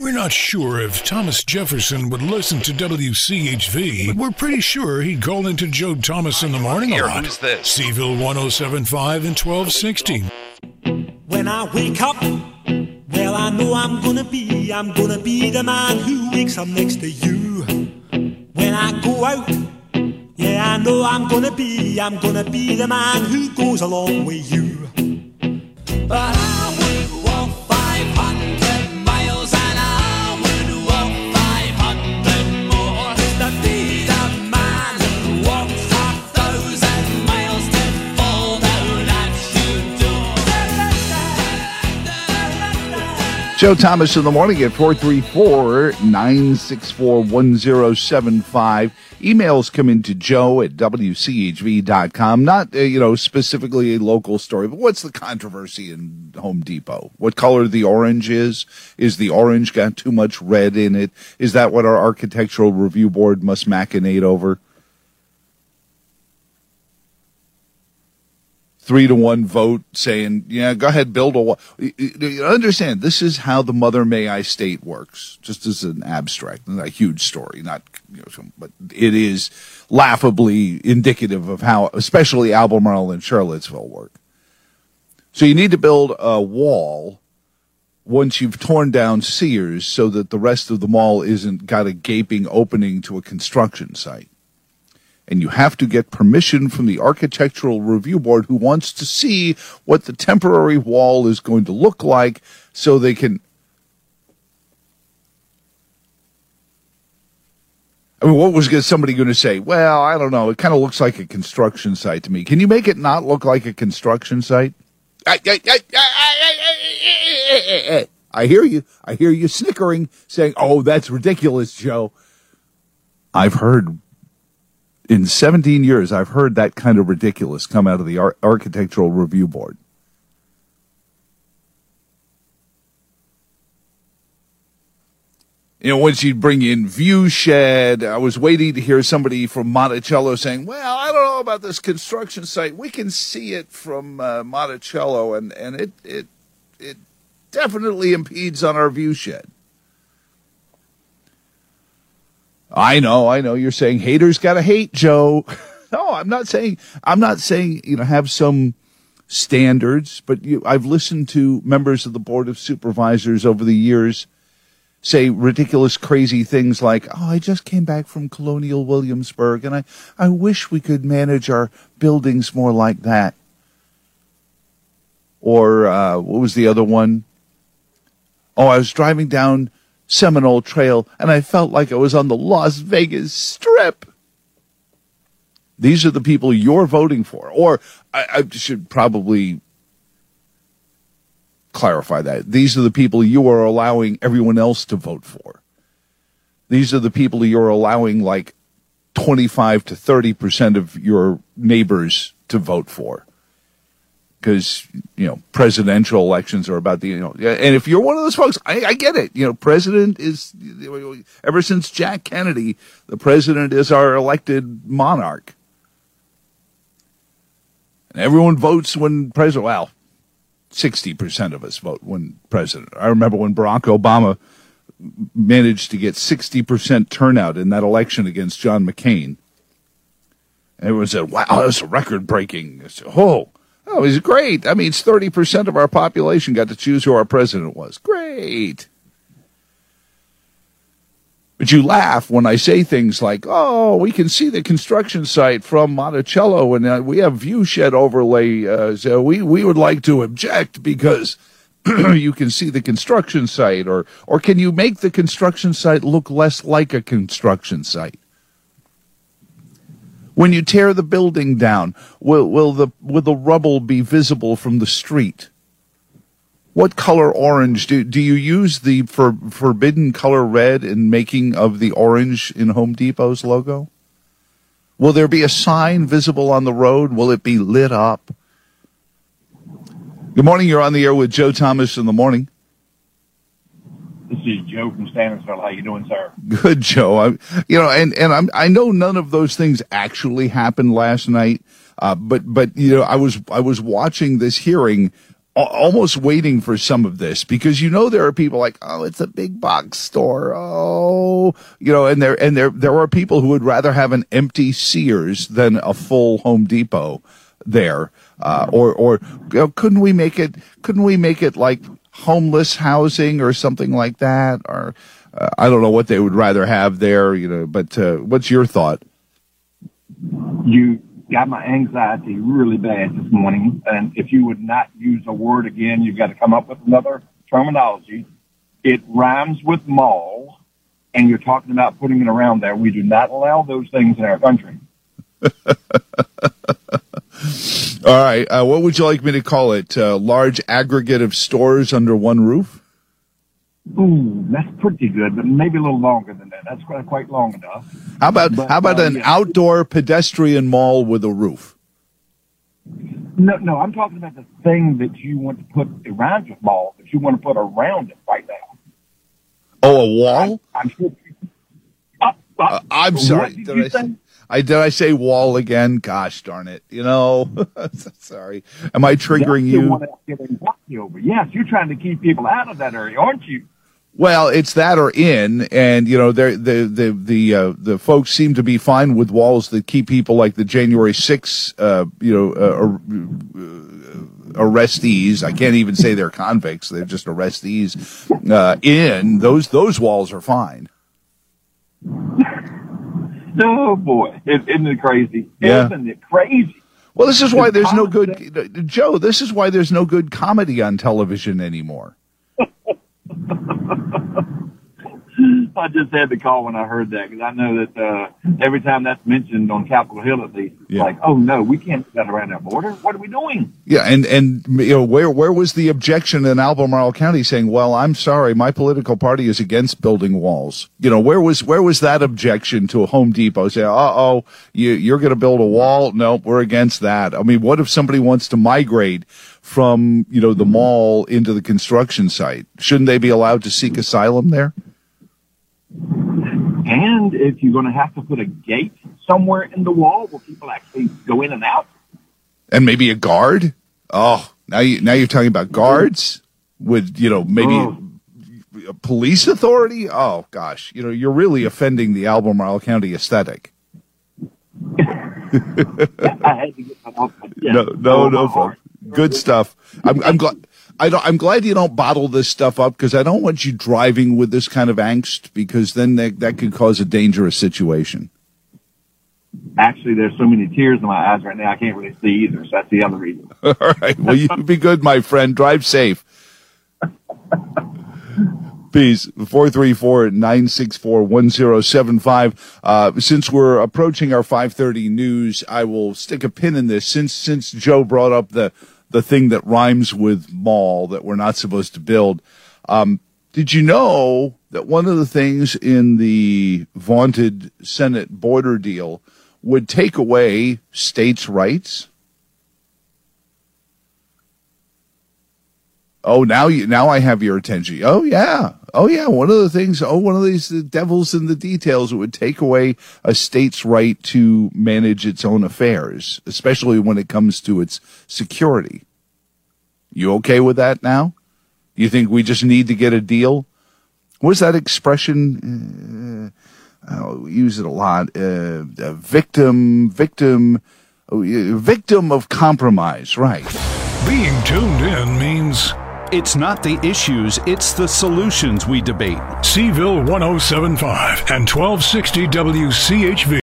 We're not sure if Thomas Jefferson would listen to WCHV, but we're pretty sure he'd call into Joe Thomas in the morning a lot. Who's this? C-Ville 1075 and 1260. When I wake up, well, I know I'm gonna be, I'm gonna be the man who wakes up next to you. When I go out, yeah, I know I'm gonna be, I'm gonna be the man who goes along with you. But I Joe Thomas in the morning at 434 964 1075. Emails come into joe at wchv.com. Not, uh, you know, specifically a local story, but what's the controversy in Home Depot? What color the orange is? Is the orange got too much red in it? Is that what our architectural review board must machinate over? Three to one vote saying, yeah, go ahead, build a wall. Understand, this is how the Mother May I state works, just as an abstract, not a huge story, not, you know, but it is laughably indicative of how, especially Albemarle and Charlottesville work. So you need to build a wall once you've torn down Sears so that the rest of the mall isn't got a gaping opening to a construction site and you have to get permission from the architectural review board who wants to see what the temporary wall is going to look like so they can I mean, what was somebody going to say? Well, I don't know. It kind of looks like a construction site to me. Can you make it not look like a construction site? I, I, hear you. I hear you snickering, saying, "Oh, that's ridiculous, Joe." I've heard in 17 years, I've heard that kind of ridiculous come out of the Ar- Architectural Review Board. You know, once you bring in View Shed, I was waiting to hear somebody from Monticello saying, well, I don't know about this construction site. We can see it from uh, Monticello, and, and it, it, it definitely impedes on our View Shed. I know, I know. You're saying haters gotta hate, Joe. no, I'm not saying. I'm not saying you know have some standards, but you, I've listened to members of the board of supervisors over the years say ridiculous, crazy things like, "Oh, I just came back from Colonial Williamsburg, and I I wish we could manage our buildings more like that." Or uh, what was the other one? Oh, I was driving down Seminole Trail, and I felt like I was on the Las Vegas Strip. These are the people you're voting for. Or I, I should probably clarify that. These are the people you are allowing everyone else to vote for. These are the people you're allowing like 25 to 30% of your neighbors to vote for because you know presidential elections are about the you know and if you're one of those folks I, I get it. You know president is ever since jack kennedy the president is our elected monarch. And everyone votes when president well 60% of us vote when president. I remember when barack obama managed to get 60% turnout in that election against john mccain. And everyone said wow that's a record breaking oh Oh, it was great. I mean, it's 30% of our population got to choose who our president was. Great. But you laugh when I say things like, oh, we can see the construction site from Monticello and uh, we have view shed overlay. Uh, so we, we would like to object because you can see the construction site or, or can you make the construction site look less like a construction site? When you tear the building down, will, will the will the rubble be visible from the street? What color orange do do you use the for, forbidden color red in making of the orange in Home Depot's logo? Will there be a sign visible on the road? Will it be lit up? Good morning. You're on the air with Joe Thomas in the morning. This is Joe from Stanardsville. How you doing, sir? Good, Joe. I, you know, and and I'm, I know none of those things actually happened last night. Uh, but but you know, I was I was watching this hearing almost waiting for some of this because you know there are people like oh it's a big box store oh you know and there and there there are people who would rather have an empty Sears than a full Home Depot there uh, or or you know, couldn't we make it couldn't we make it like homeless housing or something like that or uh, I don't know what they would rather have there you know but uh, what's your thought You got my anxiety really bad this morning. And if you would not use a word again, you've got to come up with another terminology. It rhymes with mall, and you're talking about putting it around there. We do not allow those things in our country. All right. Uh, what would you like me to call it? Uh, large aggregate of stores under one roof? Ooh, that's pretty good, but maybe a little longer than that. That's quite, quite long enough. How about But, how about uh, an yeah. outdoor pedestrian mall with a roof? No, no, I'm talking about the thing that you want to put around your mall, that you want to put around it right now. Oh, a wall? I'm sure. Uh, uh, Uh, I'm sorry. Did Did I did I say wall again? Gosh darn it! You know, sorry. Am I triggering That's you? one that's getting knocked over. Yes, you're trying to keep people out of that area, aren't you? Well, it's that or in, and you know, the the the uh, the folks seem to be fine with walls that keep people like the January 6th, uh, you know, uh, uh, arrestees. I can't even say they're convicts; they're just arrestees. Uh, in those those walls are fine. Oh boy, Is- isn't it crazy? Yeah. Isn't it crazy? Well, this is why there's no good Joe. This is why there's no good comedy on television anymore. I just had to call when I heard that because I know that uh, every time that's mentioned on Capitol Hill, at least, it's Yeah. like, oh no, we can't do that around our border. What are we doing? Yeah, and and you know where where was the objection in Albemarle County saying, "Well, I'm sorry, my political party is against building walls." You know, where was where was that objection to a Home Depot saying, "Uh oh, you you're going to build a wall"? No, we're against that. I mean, what if somebody wants to migrate from you know the mall into the construction site? Shouldn't they be allowed to seek asylum there? And if you're going to have to put a gate somewhere in the wall where people actually go in and out, And maybe a guard? Oh, now you now you're talking about guards with you know maybe. Oh. a police authority? Oh gosh, you know, you're really offending the Albemarle County aesthetic. I had to get that off chest. No, no, Oh, no, heart. Good stuff. I'm, I'm glad. I don't, I'm glad you don't bottle this stuff up because I don't want you driving with this kind of angst because then that, that could cause a dangerous situation. Actually, there's so many tears in my eyes right now, I can't really see either. So that's the other reason. All right. Well, you be good, my friend. Drive safe. Peace. 434-964-1075. Uh, since we're approaching our 530 news, I will stick a pin in this since, since Joe brought up the, the thing that rhymes with mall that we're not supposed to build. Um, did you know that one of the things in the vaunted Senate border deal would take away states' rights? Oh, now you now I have your attention. Oh yeah, oh yeah. One of the things. Oh, one of these uh, devils in the details. Would take away a state's right to manage its own affairs, especially when it comes to its security. You okay with that now? You think we just need to get a deal? What's that expression? Uh, oh, we use it a lot. Uh, a victim, victim, oh, victim of compromise. Right. Being tuned in means It's not the issues, it's the solutions we debate. C-Ville 1075 and 1260 WCHV.